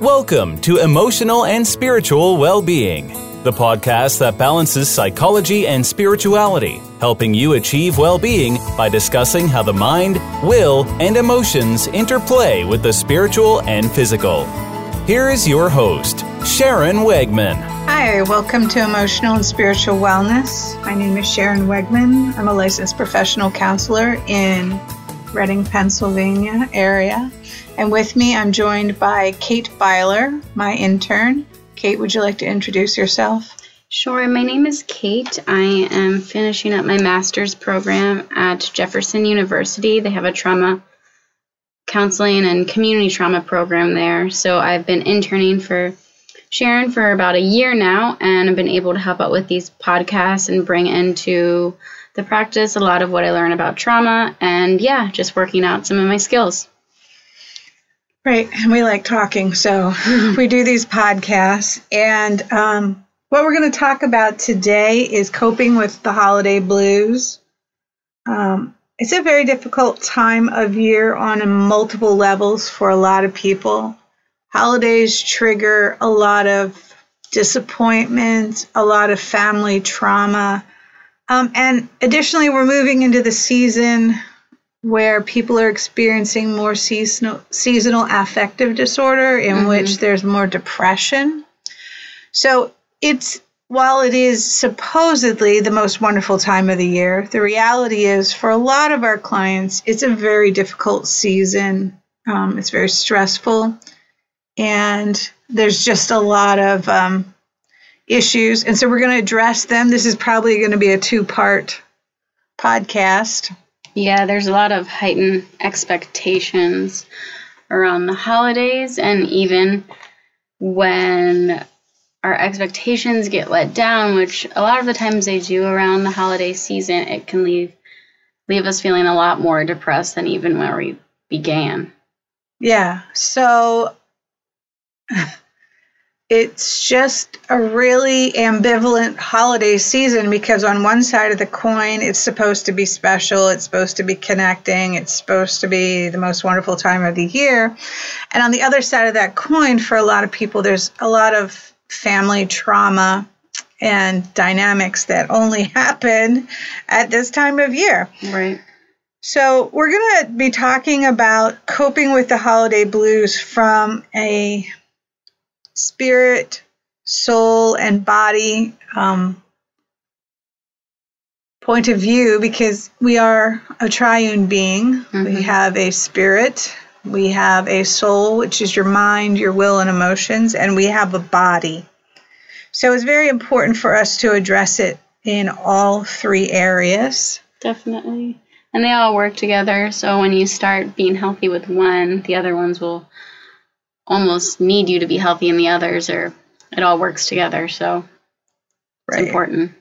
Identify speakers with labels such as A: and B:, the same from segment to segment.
A: Welcome to Emotional and Spiritual Well-Being, the podcast that balances psychology and spirituality, helping you achieve well-being by discussing how the mind, will, and emotions interplay with the spiritual and physical. Here is your host, Sharon Wegman.
B: Hi, welcome to Emotional and Spiritual Wellness. My name is Sharon Wegman. I'm a licensed professional counselor in Reading, Pennsylvania area. And with me, I'm joined by Kate Beiler, my intern. Kate, would you like to introduce yourself?
C: Sure. My name is Kate. I am finishing up my master's program at Jefferson University. They have a trauma counseling and community trauma program there. So I've been interning for Sharon for about a year now, and I've been able to help out with these podcasts and bring into the practice a lot of what I learn about trauma and yeah, just working out some of my skills.
B: Right. And we like talking. So we do these podcasts. And um, what we're going to talk about today is coping with the holiday blues. Um, it's a very difficult time of year on multiple levels for a lot of people. Holidays trigger a lot of disappointment, a lot of family trauma. Um, and additionally, we're moving into the season where people are experiencing more seasonal seasonal affective disorder in mm-hmm. which there's more depression. So it's while it is supposedly the most wonderful time of the year, the reality is for a lot of our clients, it's a very difficult season. Um, it's very stressful, and there's just a lot of um, issues. And so we're going to address them. This is probably going to be a two part podcast.
C: Yeah, there's a lot of heightened expectations around the holidays, and even when our expectations get let down, which a lot of the times they do around the holiday season, it can leave leave us feeling a lot more depressed than even where we began.
B: Yeah. So it's just a really ambivalent holiday season because on one side of the coin it's supposed to be special it's supposed to be connecting it's supposed to be the most wonderful time of the year. And on the other side of that coin for a lot of people there's a lot of family trauma and dynamics that only happen at this time of year.
C: Right.
B: So, we're going to be talking about coping with the holiday blues from a spirit, soul, and body um, point of view because we are a triune being. Mm-hmm. We have a spirit, we have a soul, which is your mind, your will, and emotions, and we have a body. So it's very important for us to address it in all three areas.
C: Definitely. And they all work together. So when you start being healthy with one, the other ones will almost need you to be healthy in the others or it all works together so it's important.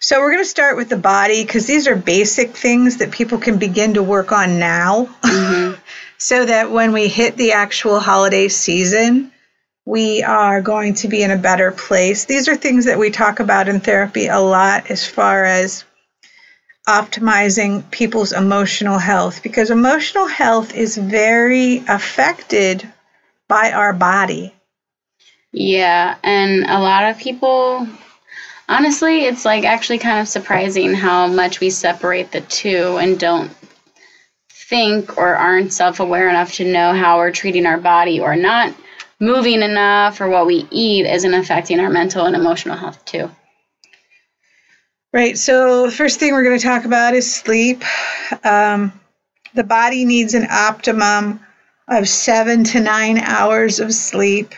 B: So we're going to start with the body because these are basic things that people can begin to work on now. Mm-hmm. so that when we hit the actual holiday season we are going to be in a better place. These are things that we talk about in therapy a lot as far as optimizing people's emotional health because emotional health is very affected by our body.
C: Yeah, and a lot of people honestly, it's like actually kind of surprising how much we separate the two and don't think or aren't self aware enough to know how we're treating our body or not moving enough or what we eat isn't affecting our mental and emotional health too.
B: Right. So, the first thing we're going to talk about is sleep. Um, the body needs an optimum of seven to nine hours of sleep.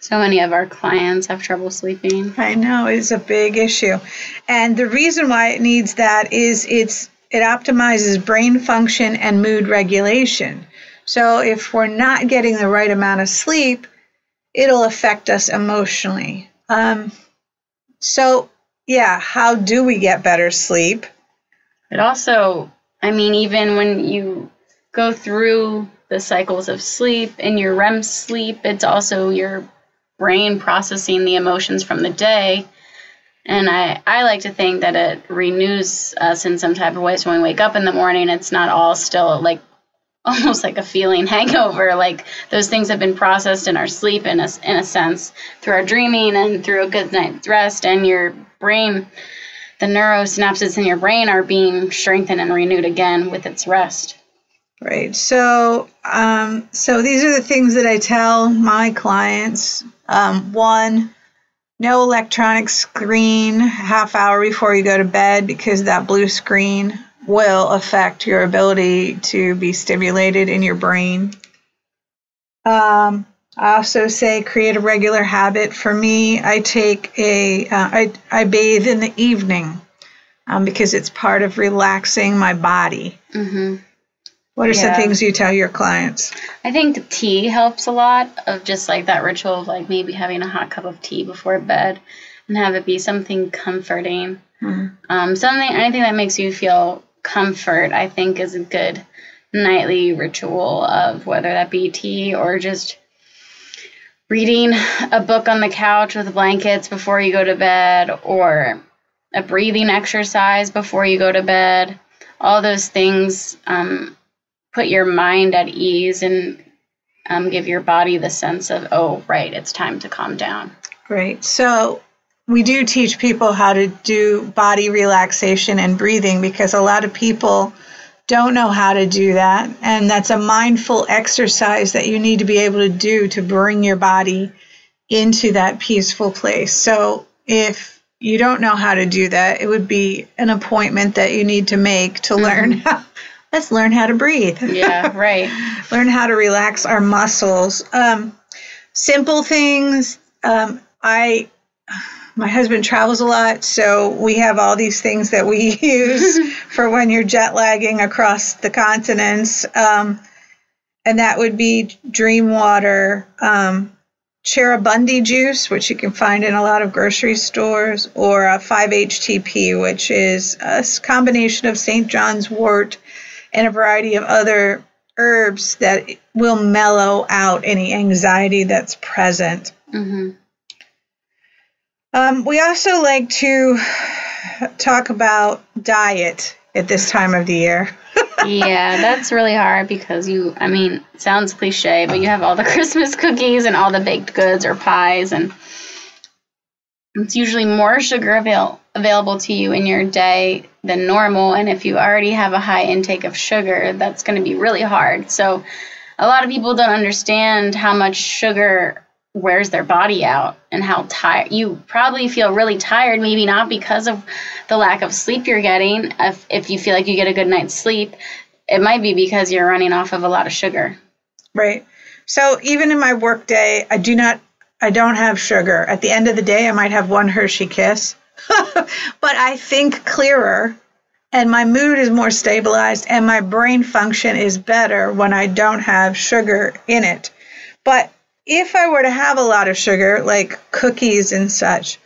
C: So many of our clients have trouble sleeping.
B: I know it's a big issue. And the reason why it needs that is it's it optimizes brain function and mood regulation. So if we're not getting the right amount of sleep, it'll affect us emotionally. Um, so yeah, how do we get better sleep?
C: It also, I mean, even when you go through the cycles of sleep. In your REM sleep, it's also your brain processing the emotions from the day. And I, I like to think that it renews us in some type of way. So when we wake up in the morning, it's not all still like almost like a feeling hangover. Like those things have been processed in our sleep, in a, in a sense, through our dreaming and through a good night's rest, and your brain, the neurosynapses in your brain are being strengthened and renewed again with its rest.
B: Right. So, um, so these are the things that I tell my clients. Um, one, no electronic screen half hour before you go to bed because that blue screen will affect your ability to be stimulated in your brain. Um, I also say create a regular habit. For me, I take a uh, I, I bathe in the evening um, because it's part of relaxing my body.
C: Mm-hmm.
B: What are yeah. some things you tell your clients?
C: I think tea helps a lot of just like that ritual of like maybe having a hot cup of tea before bed and have it be something comforting. Mm-hmm. Um, something, anything that makes you feel comfort, I think, is a good nightly ritual of whether that be tea or just reading a book on the couch with blankets before you go to bed or a breathing exercise before you go to bed. All those things um, put your mind at ease and um, give your body the sense of, oh, right, it's time to calm down.
B: Great. So, we do teach people how to do body relaxation and breathing because a lot of people don't know how to do that. And that's a mindful exercise that you need to be able to do to bring your body into that peaceful place. So if you don't know how to do that, it would be an appointment that you need to make to mm-hmm. learn how. Let's learn how to breathe.
C: Yeah, right.
B: learn how to relax our muscles. Um, simple things. Um, I my husband travels a lot, so we have all these things that we use for when you're jet lagging across the continents. Um, and that would be Dream Water, um, Cheribundi juice, which you can find in a lot of grocery stores, or a 5-HTP, which is a combination of St. John's wort and a variety of other herbs that will mellow out any anxiety that's present.
C: Mm-hmm.
B: Um, we also like to talk about diet at this time of the year.
C: yeah, that's really hard because you, I mean, sounds cliche, but you have all the Christmas cookies and all the baked goods or pies, and it's usually more sugar avail- available to you in your day than normal. And if you already have a high intake of sugar, that's going to be really hard. So, a lot of people don't understand how much sugar wears their body out and how tired you probably feel really tired maybe not because of the lack of sleep you're getting. If, if you feel like you get a good night's sleep it might be because you're running off of a lot of sugar.
B: Right. So even in my work day i do not i don't have sugar. At the end of the day i might have one hershey kiss but i think clearer and my mood is more stabilized and my brain function is better when i don't have sugar in it. But if I were to have a lot of sugar, like cookies and such,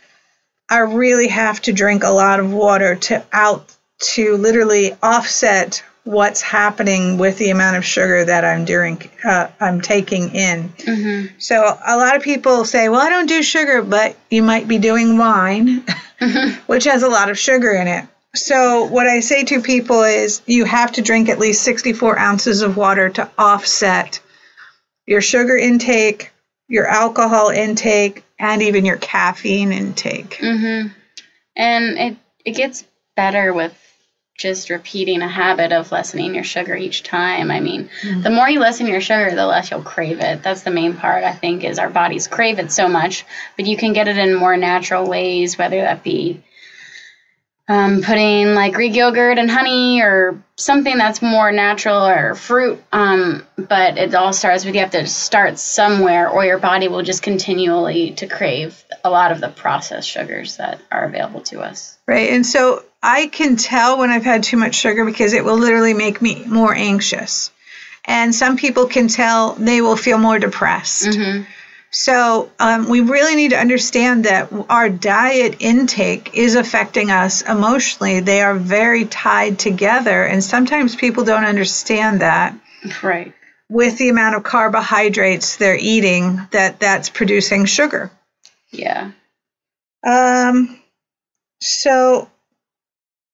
B: I really have to drink a lot of water to out to literally offset what's happening with the amount of sugar that I'm doing, uh, I'm taking in. Mm-hmm. So a lot of people say, "Well, I don't do sugar," but you might be doing wine, mm-hmm. which has a lot of sugar in it. So what I say to people is, you have to drink at least 64 ounces of water to offset your sugar intake, your alcohol intake, and even your caffeine intake.
C: Mm-hmm. And it it gets better with just repeating a habit of lessening your sugar each time. I mean, mm-hmm. the more you lessen your sugar, the less you'll crave it. That's the main part, I think, is our bodies crave it so much, but you can get it in more natural ways, whether that be um, putting like Greek yogurt and honey or something that's more natural or fruit. Um, but it all starts with you have to start somewhere, or your body will just continually to crave a lot of the processed sugars that are available to us.
B: Right, and so I can tell when I've had too much sugar because it will literally make me more anxious. And some people can tell they will feel more depressed. Mm-hmm. So um, we really need to understand that our diet intake is affecting us emotionally. They are very tied together, and sometimes people don't understand that.
C: Right.
B: With the amount of carbohydrates they're eating, that that's producing sugar.
C: Yeah.
B: Um. So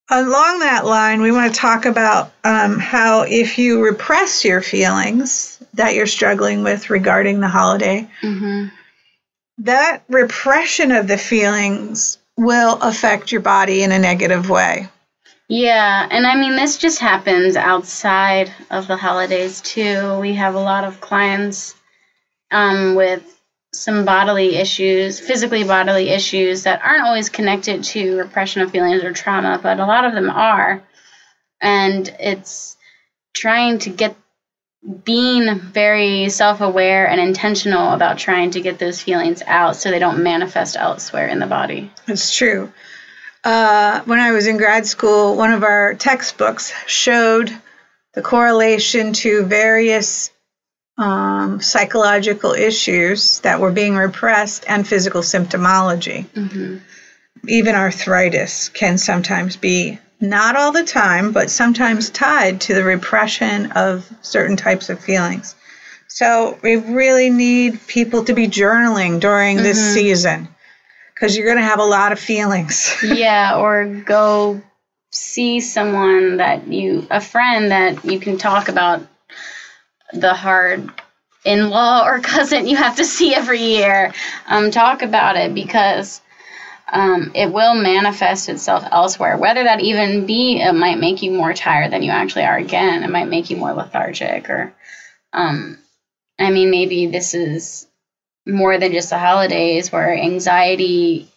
B: along that line, we want to talk about um, how if you repress your feelings that you're struggling with regarding the holiday,
C: Mm-hmm.
B: that repression of the feelings will affect your body in a negative way.
C: Yeah, and I mean, this just happens outside of the holidays too. We have a lot of clients um, with some bodily issues, physically bodily issues that aren't always connected to repression of feelings or trauma, but a lot of them are. And it's trying to get, being very self aware and intentional about trying to get those feelings out so they don't manifest elsewhere in the body.
B: It's true. Uh, when I was in grad school, one of our textbooks showed the correlation to various um, psychological issues that were being repressed and physical symptomology.
C: Mm-hmm.
B: Even arthritis can sometimes be, not all the time, but sometimes tied to the repression of certain types of feelings. So we really need people to be journaling during this
C: Mhm.
B: season because you're going to have a lot of feelings.
C: yeah, or go see someone that you, a friend that you can talk about the hard in law or cousin you have to see every year. Um, talk about it because um, it will manifest itself elsewhere. Whether that even be, it might make you more tired than you actually are again. It might make you more lethargic or, um, I mean, maybe this is more than just the holidays where anxiety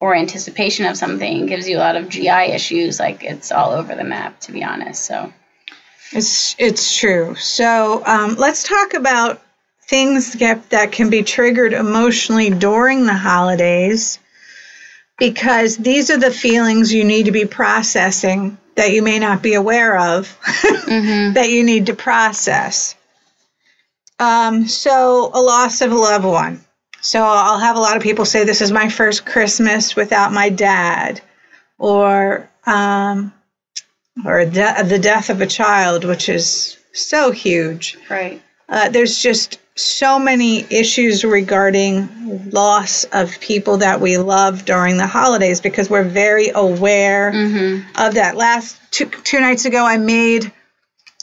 C: or anticipation of something gives you a lot of GI issues. Like it's all over the map, to be honest. So,
B: It's it's true. So um, let's talk about things that, that can be triggered emotionally during the holidays, because these are the feelings you need to be processing that you may not be aware of
C: Mhm.
B: that you need to process. Um, so a loss of a loved one. So I'll have a lot of people say, "This is my first Christmas without my dad," or um, or de- the death of a child, which is so huge.
C: right.
B: Uh, there's just so many issues regarding loss of people that we love during the holidays because we're very aware
C: hmm
B: of that. Last two, two nights ago, I made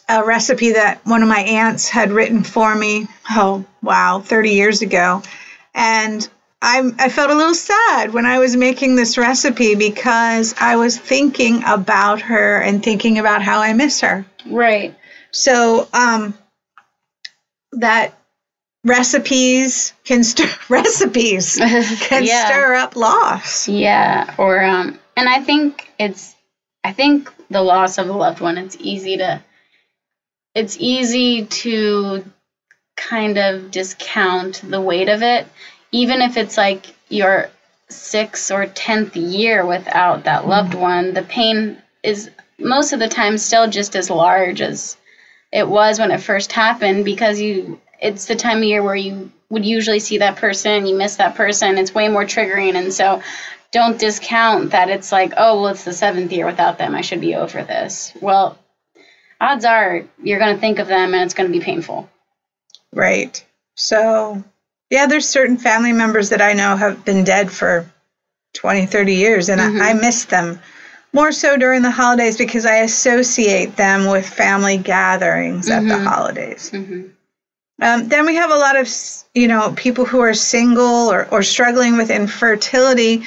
B: a recipe that one of my aunts had written for me. Oh, wow, 30 years ago. And I, I felt a little sad when I was making this recipe because I was thinking about her and thinking about how I miss her.
C: Right.
B: So, um, that recipes can stir recipes can
C: yeah.
B: stir up loss.
C: Yeah. Or um, and I think it's, I think the loss of a loved one. It's easy to, it's easy to kind of discount the weight of it, even if it's like your sixth or tenth year without that loved mm-hmm. one. The pain is most of the time still just as large as it was when it first happened because you it's the time of year where you would usually see that person you miss that person it's way more triggering and so don't discount that it's like oh well it's the seventh year without them i should be over this well odds are you're going to think of them and it's going to be painful
B: Right. So, yeah, there's certain family members that I know have been dead for 20, 30 years, and
C: Mhm.
B: I, I miss them more so during the holidays because I associate them with family gatherings at the
C: Mhm.
B: holidays.
C: hmm
B: Um, then we have a lot of, you know, people who are single or, or struggling with infertility.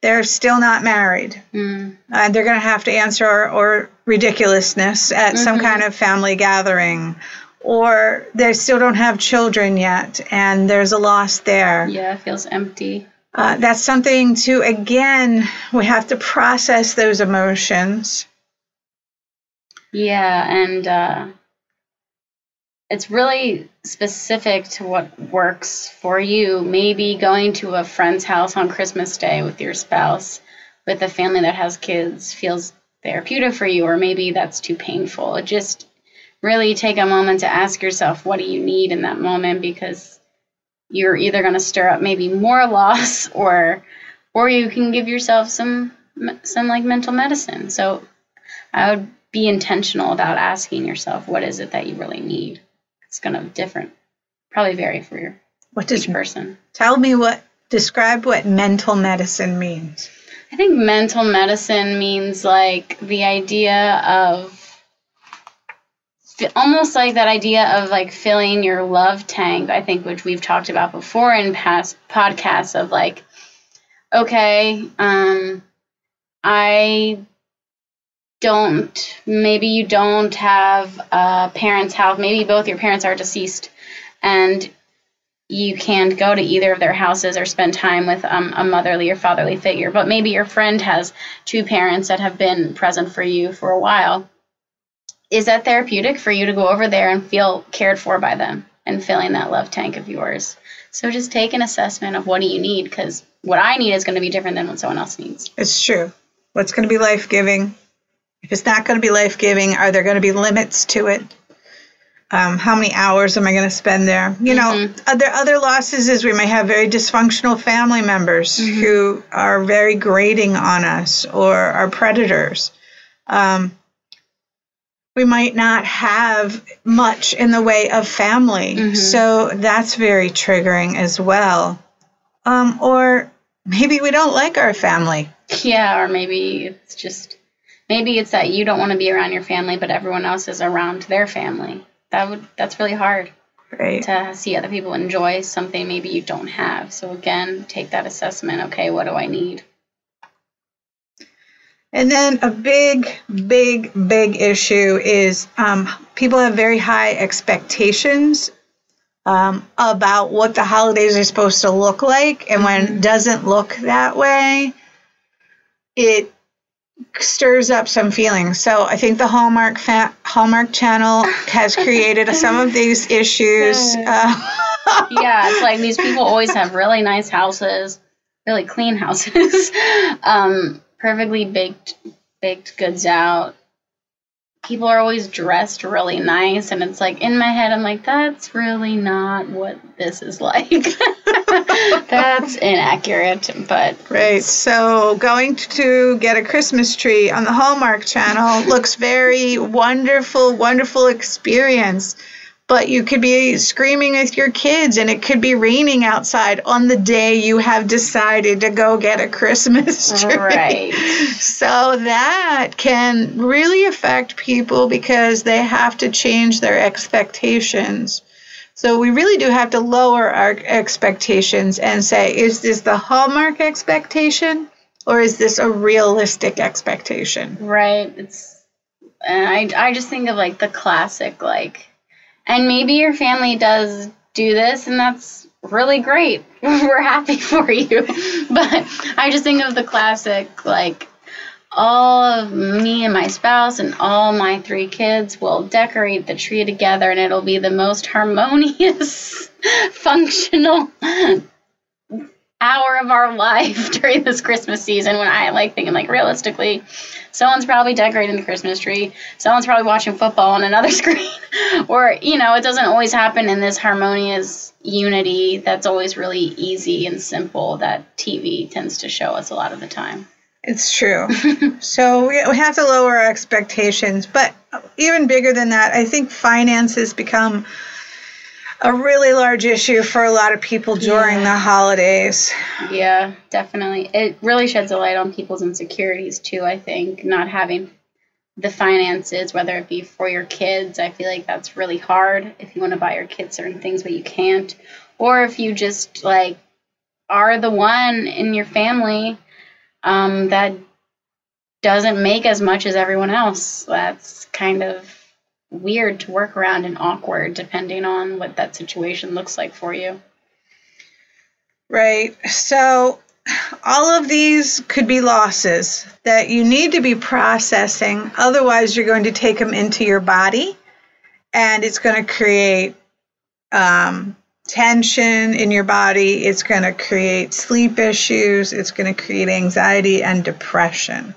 B: They're still not married.
C: mm
B: Uh, they're going to have to answer or, or ridiculousness at some
C: Mhm.
B: kind of family gathering, or they still don't have children yet, and there's a loss there.
C: yeah it feels empty
B: Uh, that's something to, again, we have to process those emotions.
C: Yeah, and uh, it's really specific to what works for you. Maybe going to a friend's house on Christmas Day with your spouse, with a family that has kids, feels therapeutic for you, or maybe that's too painful. It Just really take a moment to ask yourself, what do you need in that moment? Because you're either going to stir up maybe more loss, or or you can give yourself some some like mental medicine. So I would be intentional about asking yourself what is it that you really need. It's going to be different, probably vary for your
B: What does
C: each person.
B: tell me what describe what mental medicine means?
C: I think mental medicine means like the idea of almost like that idea of like filling your love tank, I think, which we've talked about before in past podcasts of like, okay, um, I don't, maybe you don't have a parent's house, maybe both your parents are deceased and you can't go to either of their houses or spend time with um, a motherly or fatherly figure, but maybe your friend has two parents that have been present for you for a while is that therapeutic for you to go over there and feel cared for by them and filling that love tank of yours? So just take an assessment of what do you need because what I need is going to be different than what someone else needs.
B: It's true. What's going to be life giving? If it's not going to be life giving, are there going to be limits to it? Um, how many hours am I going to spend there? You know, mm-hmm. other other losses is we may have very dysfunctional family members mm-hmm. who are very grating on us or are predators. Um, we might not have much in the way of family. Mm-hmm. So that's very triggering as well. Um, or maybe we don't like our family.
C: Yeah, or maybe it's just maybe it's that you don't want to be around your family, but everyone else is around their family. That would that's really hard.
B: Right.
C: To see other people enjoy something maybe you don't have. So again, take that assessment. Okay, what do I need?
B: And then a big, big, big issue is um, people have very high expectations um, about what the holidays are supposed to look like. And when it mm-hmm. doesn't look that way, it stirs up some feelings. So I think the Hallmark fa- Hallmark Channel has created some of these issues. Uh,
C: yeah, it's like these people always have really nice houses, really clean houses. um, perfectly baked baked goods out. People are always dressed really nice, and it's like in my head, I'm like, that's really not what this is like. that's inaccurate, but
B: right. So going to get a Christmas tree on the Hallmark Channel looks very wonderful, wonderful experience but you could be screaming with your kids and it could be raining outside on the day you have decided to go get a Christmas tree.
C: Right.
B: So that can really affect people because they have to change their expectations. So we really do have to lower our expectations and say, is this the hallmark expectation or is this a realistic expectation?
C: Right. It's I I just think of like the classic like and maybe your family does do this, and that's really great. We're happy for you. but I just think of the classic, like, all of me and my spouse and all my three kids will decorate the tree together, and it'll be the most harmonious, functional hour of our life during this Christmas season when I like thinking like realistically, someone's probably decorating the Christmas tree, someone's probably watching football on another screen, or you know, it doesn't always happen in this harmonious unity that's always really easy and simple that TV tends to show us a lot of the time.
B: It's true. so we have to lower our expectations, but even bigger than that, I think finances become a really large issue for a lot of people during yeah. the holidays.
C: Yeah, definitely. It really sheds a light on people's insecurities too, I think, not having the finances, whether it be for your kids. I feel like that's really hard if you want to buy your kids certain things but you can't. Or if you just like are the one in your family um, that doesn't make as much as everyone else. That's kind of weird to work around and awkward depending on what that situation looks like for you.
B: Right. So, all of these could be losses that you need to be processing. Otherwise, you're going to take them into your body and it's going to create um, tension in your body. It's going to create sleep issues. It's going to create anxiety and depression.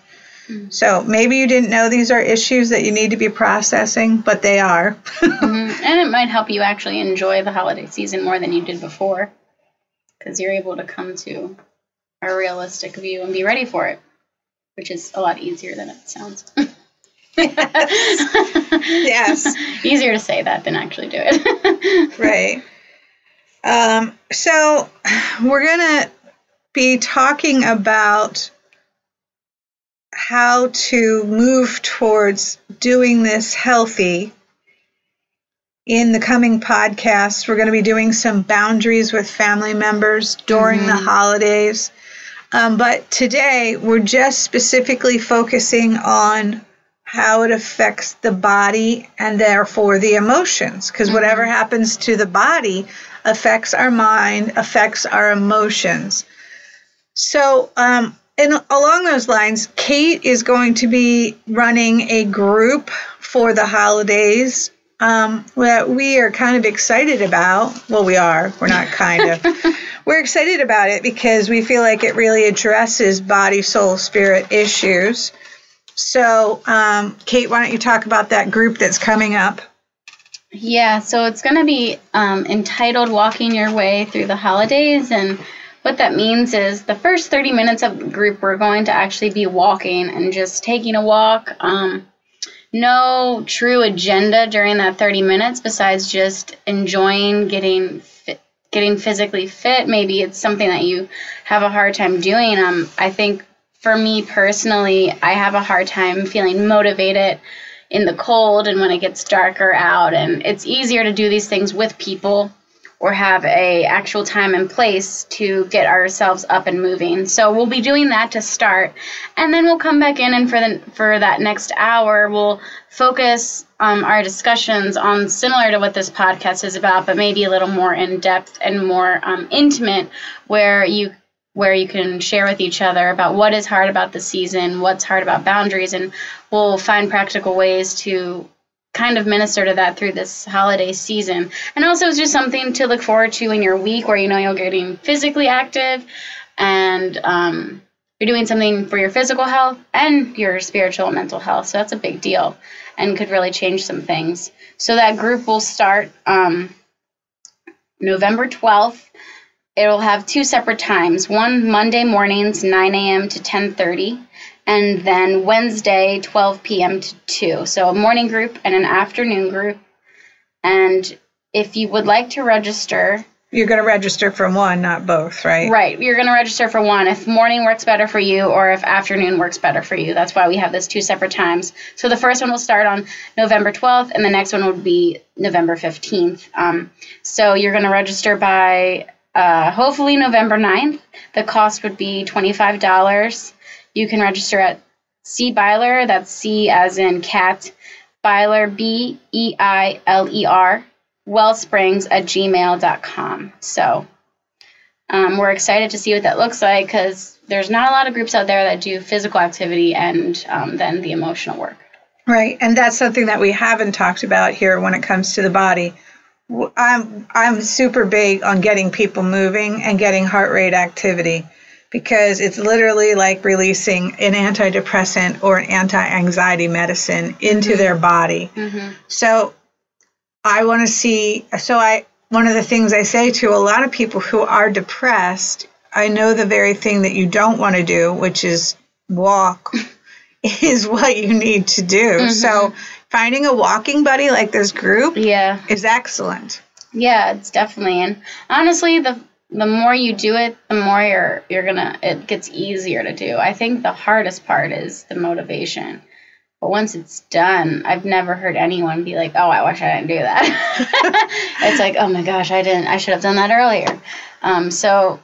B: So maybe you didn't know these are issues that you need to be processing, but they are.
C: mm-hmm. And it might help you actually enjoy the holiday season more than you did before because you're able to come to a realistic view and be ready for it, which is a lot easier than it sounds.
B: yes.
C: Easier to say that than actually do it.
B: right. Um, so we're going to be talking about how to move towards doing this healthy in the coming podcast, we're going to be doing some boundaries with family members during mm-hmm. the holidays. Um, but today, we're just specifically focusing on how it affects the body and therefore the emotions. Because mm-hmm. whatever happens to the body affects our mind, affects our emotions. So, um, and along those lines, Kate is going to be running a group for the holidays um, that we are kind of excited about. Well, we are. We're not kind of. We're excited about it because we feel like it really addresses body, soul, spirit issues. So, um, Kate, why don't you talk about that group that's coming up?
C: Yeah, so it's going to be um, entitled Walking Your Way Through the Holidays. And what that means is the first 30 minutes of the group, we're going to actually be walking and just taking a walk. Um, no true agenda during that 30 minutes besides just enjoying getting getting physically fit. Maybe it's something that you have a hard time doing. Um, I think for me personally, I have a hard time feeling motivated in the cold and when it gets darker out and it's easier to do these things with people or have a actual time and place to get ourselves up and moving. So we'll be doing that to start, and then we'll come back in and for the for that next hour we'll focus um, our discussions on similar to what this podcast is about, but maybe a little more in depth and more um, intimate, where you where you can share with each other about what is hard about the season, what's hard about boundaries, and we'll find practical ways to kind of minister to that through this holiday season. And also, it's just something to look forward to in your week where you know you're getting physically active and um, you're doing something for your physical health and your spiritual and mental health. So that's a big deal and could really change some things. So that group will start um, November 12th. It'll have two separate times. One Monday mornings, 9 a.m. to 10:30, and then Wednesday, 12 p.m. to 2. So a morning group and an afternoon group. And if you would like to register,
B: you're going to register for one, not both, right?
C: Right. You're going to register for one if morning works better for you or if afternoon works better for you. That's why we have this two separate times. So the first one will start on November 12th and the next one would be November 15th. Um, so you're going to register by uh, hopefully November 9th. The cost would be $25 you can register at C Beiler, that's C as in cat, Beiler, B E I L E R, wellsprings at gmail.com. So um, we're excited to see what that looks like because there's not a lot of groups out there that do physical activity and um, then the emotional work.
B: Right, and that's something that we haven't talked about here when it comes to the body. I'm I'm super big on getting people moving and getting heart rate activity because it's literally like releasing an antidepressant or an anti-anxiety medicine into mm-hmm. their body. Mm-hmm. So I want to see so I one of the things I say to a lot of people who are depressed, I know the very thing that you don't want to do, which is walk is what you need to do. Mm-hmm. So finding a walking buddy like this group
C: yeah
B: is excellent.
C: Yeah, it's definitely and honestly the the more you do it, the more you're you're gonna it gets easier to do. I think the hardest part is the motivation. But once it's done, I've never heard anyone be like, "Oh, I wish I didn't do that." it's like, "Oh my gosh, I didn't. I should have done that earlier." Um, so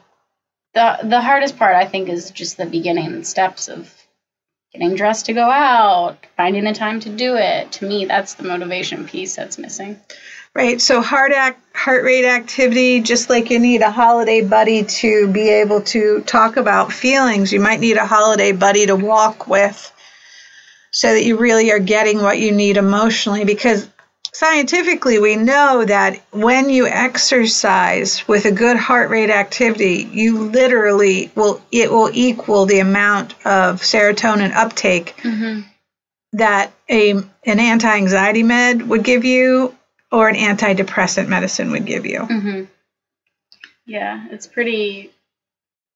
C: the the hardest part, I think, is just the beginning steps of getting dressed to go out, finding the time to do it. To me, that's the motivation piece that's missing.
B: Right. So heart act, heart rate activity, just like you need a holiday buddy to be able to talk about feelings, you might need a holiday buddy to walk with so that you really are getting what you need emotionally because scientifically we know that when you exercise with a good heart rate activity you literally will it will equal the amount of serotonin uptake mm-hmm. that a an anti-anxiety med would give you or an antidepressant medicine would give you.
C: Mm-hmm. Yeah, it's pretty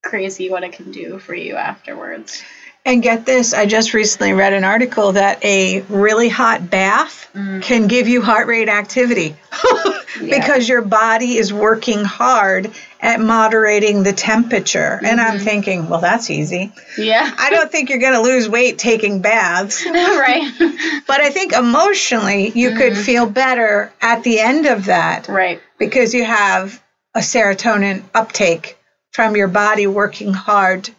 C: crazy what it can do for you afterwards.
B: And get this, I just recently read an article that a really hot bath mm. can give you heart rate activity because your body is working hard at moderating the temperature. Mm-hmm. And I'm mm-hmm. thinking, well, that's easy.
C: Yeah.
B: I don't think you're going to lose weight taking baths.
C: right.
B: but I think emotionally, you mm-hmm. could feel better at the end of that.
C: Right.
B: Because you have a serotonin uptake from your body working hard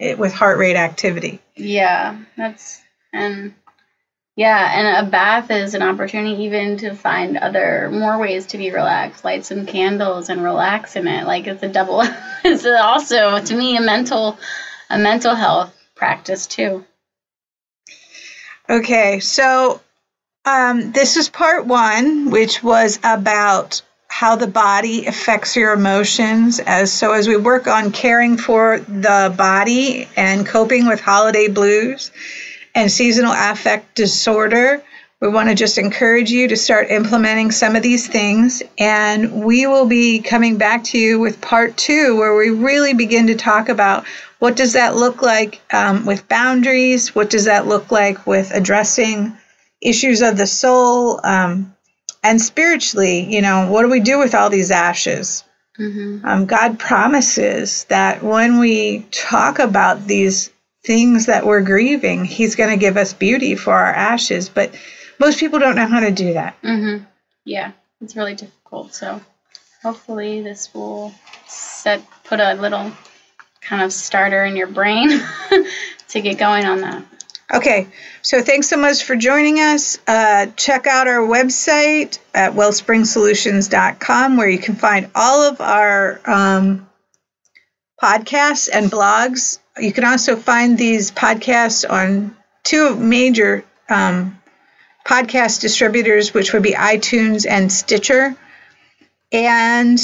B: with heart rate activity.
C: Yeah, that's and yeah, and a bath is an opportunity even to find other more ways to be relaxed. Light some candles and relax in it. Like it's a double. it's also to me a mental a mental health practice too.
B: Okay, so um, this is part one, which was about how the body affects your emotions as so as we work on caring for the body and coping with holiday blues and seasonal affect disorder we want to just encourage you to start implementing some of these things. And we will be coming back to you with part two where we really begin to talk about what does that look like um, with boundaries? What does that look like with addressing issues of the soul? Um, and spiritually, you know, what do we do with all these ashes? Mm-hmm. Um, God promises that when we talk about these things that we're grieving, He's going to give us beauty for our ashes. But most people don't know how to do that.
C: Mm-hmm. Yeah, it's really difficult. So hopefully, this will set put a little kind of starter in your brain to get going on that.
B: Okay, so thanks so much for joining us. Uh, check out our website at wellspringsolutions.com where you can find all of our um, podcasts and blogs. You can also find these podcasts on two major um, podcast distributors, which would be iTunes and Stitcher. And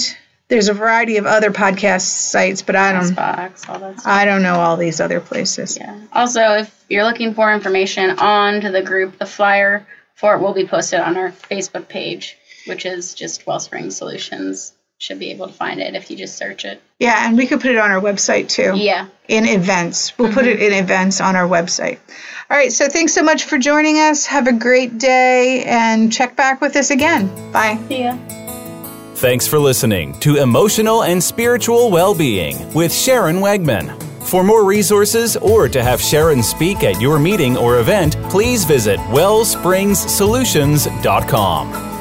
B: there's a variety of other podcast sites, but I don't. I don't know all these other places.
C: Yeah. Also, if you're looking for information on to the group, the flyer for it will be posted on our Facebook page, which is just Wellspring Solutions. Should be able to find it if you just search it.
B: Yeah, and we could put it on our website too.
C: Yeah.
B: In events, we'll mm-hmm. put it in events on our website. All right. So thanks so much for joining us. Have a great day, and check back with us again. Bye.
C: See ya.
A: Thanks for listening to Emotional and Spiritual Well-Being with Sharon Wegman. For more resources or to have Sharon speak at your meeting or event, please visit wellspringssolutions.com.